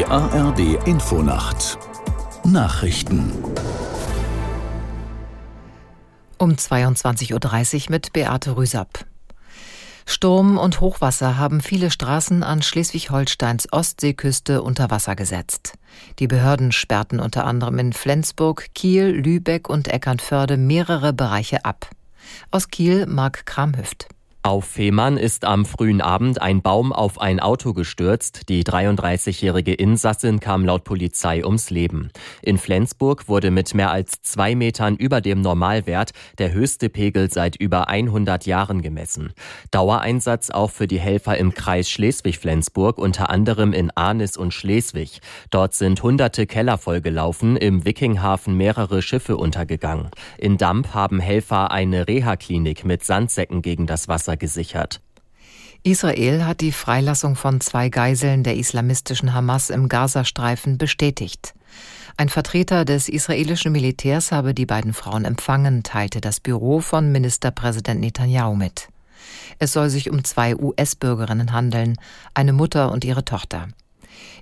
Die ARD Infonacht Nachrichten um 22.30 Uhr mit Beate Rüsapp. Sturm und Hochwasser haben viele Straßen an Schleswig-Holsteins Ostseeküste unter Wasser gesetzt. Die Behörden sperrten unter anderem in Flensburg, Kiel, Lübeck und Eckernförde mehrere Bereiche ab. Aus Kiel Mark Kramhüft. Auf Fehmarn ist am frühen Abend ein Baum auf ein Auto gestürzt. Die 33-jährige Insassin kam laut Polizei ums Leben. In Flensburg wurde mit mehr als zwei Metern über dem Normalwert der höchste Pegel seit über 100 Jahren gemessen. Dauereinsatz auch für die Helfer im Kreis Schleswig-Flensburg, unter anderem in Arnis und Schleswig. Dort sind hunderte Keller vollgelaufen, im Wikinghafen mehrere Schiffe untergegangen. In Damp haben Helfer eine Reha-Klinik mit Sandsäcken gegen das Wasser Wasser gesichert. Israel hat die Freilassung von zwei Geiseln der islamistischen Hamas im Gazastreifen bestätigt. Ein Vertreter des israelischen Militärs habe die beiden Frauen empfangen, teilte das Büro von Ministerpräsident Netanyahu mit. Es soll sich um zwei US-Bürgerinnen handeln, eine Mutter und ihre Tochter.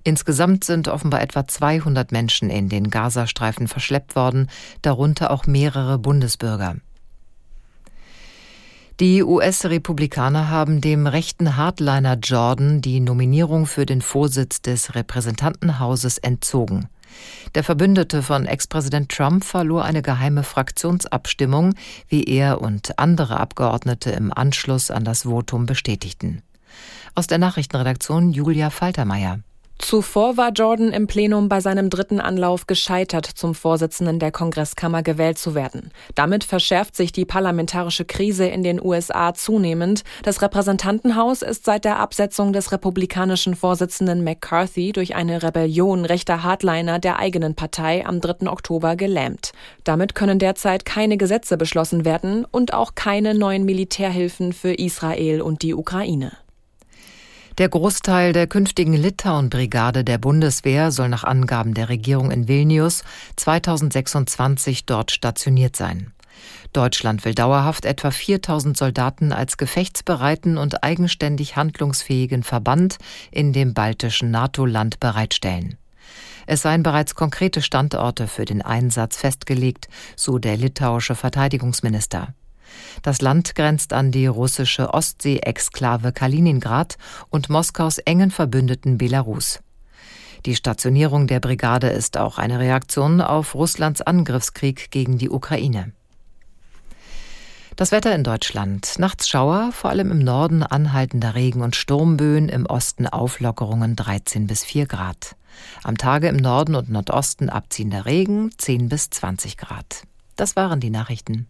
Insgesamt sind offenbar etwa 200 Menschen in den Gazastreifen verschleppt worden, darunter auch mehrere Bundesbürger. Die US-Republikaner haben dem rechten Hardliner Jordan die Nominierung für den Vorsitz des Repräsentantenhauses entzogen. Der Verbündete von Ex-Präsident Trump verlor eine geheime Fraktionsabstimmung, wie er und andere Abgeordnete im Anschluss an das Votum bestätigten. Aus der Nachrichtenredaktion Julia Faltermeier. Zuvor war Jordan im Plenum bei seinem dritten Anlauf gescheitert, zum Vorsitzenden der Kongresskammer gewählt zu werden. Damit verschärft sich die parlamentarische Krise in den USA zunehmend. Das Repräsentantenhaus ist seit der Absetzung des republikanischen Vorsitzenden McCarthy durch eine Rebellion rechter Hardliner der eigenen Partei am 3. Oktober gelähmt. Damit können derzeit keine Gesetze beschlossen werden und auch keine neuen Militärhilfen für Israel und die Ukraine. Der Großteil der künftigen Litauen-Brigade der Bundeswehr soll nach Angaben der Regierung in Vilnius 2026 dort stationiert sein. Deutschland will dauerhaft etwa 4000 Soldaten als gefechtsbereiten und eigenständig handlungsfähigen Verband in dem baltischen NATO-Land bereitstellen. Es seien bereits konkrete Standorte für den Einsatz festgelegt, so der litauische Verteidigungsminister. Das Land grenzt an die russische Ostsee-Exklave Kaliningrad und Moskaus engen Verbündeten Belarus. Die Stationierung der Brigade ist auch eine Reaktion auf Russlands Angriffskrieg gegen die Ukraine. Das Wetter in Deutschland. Nachts Schauer, vor allem im Norden anhaltender Regen und Sturmböen, im Osten Auflockerungen 13 bis 4 Grad. Am Tage im Norden und Nordosten abziehender Regen 10 bis 20 Grad. Das waren die Nachrichten.